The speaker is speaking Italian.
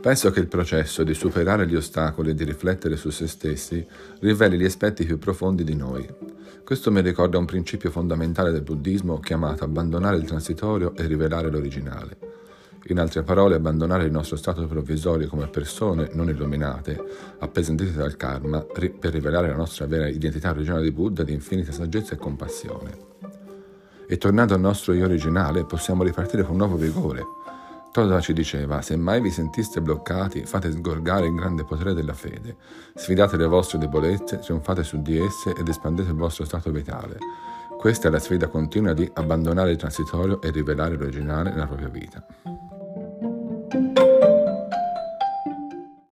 Penso che il processo di superare gli ostacoli e di riflettere su se stessi riveli gli aspetti più profondi di noi. Questo mi ricorda un principio fondamentale del buddismo chiamato abbandonare il transitorio e rivelare l'originale. In altre parole, abbandonare il nostro stato provvisorio come persone non illuminate, appesantite dal karma, per rivelare la nostra vera identità originale di Buddha di infinita saggezza e compassione. E tornando al nostro io originale, possiamo ripartire con nuovo vigore, Toda ci diceva, se mai vi sentiste bloccati, fate sgorgare il grande potere della fede, sfidate le vostre debolezze, trionfate su di esse ed espandete il vostro stato vitale. Questa è la sfida continua di abbandonare il transitorio e rivelare l'originale nella propria vita.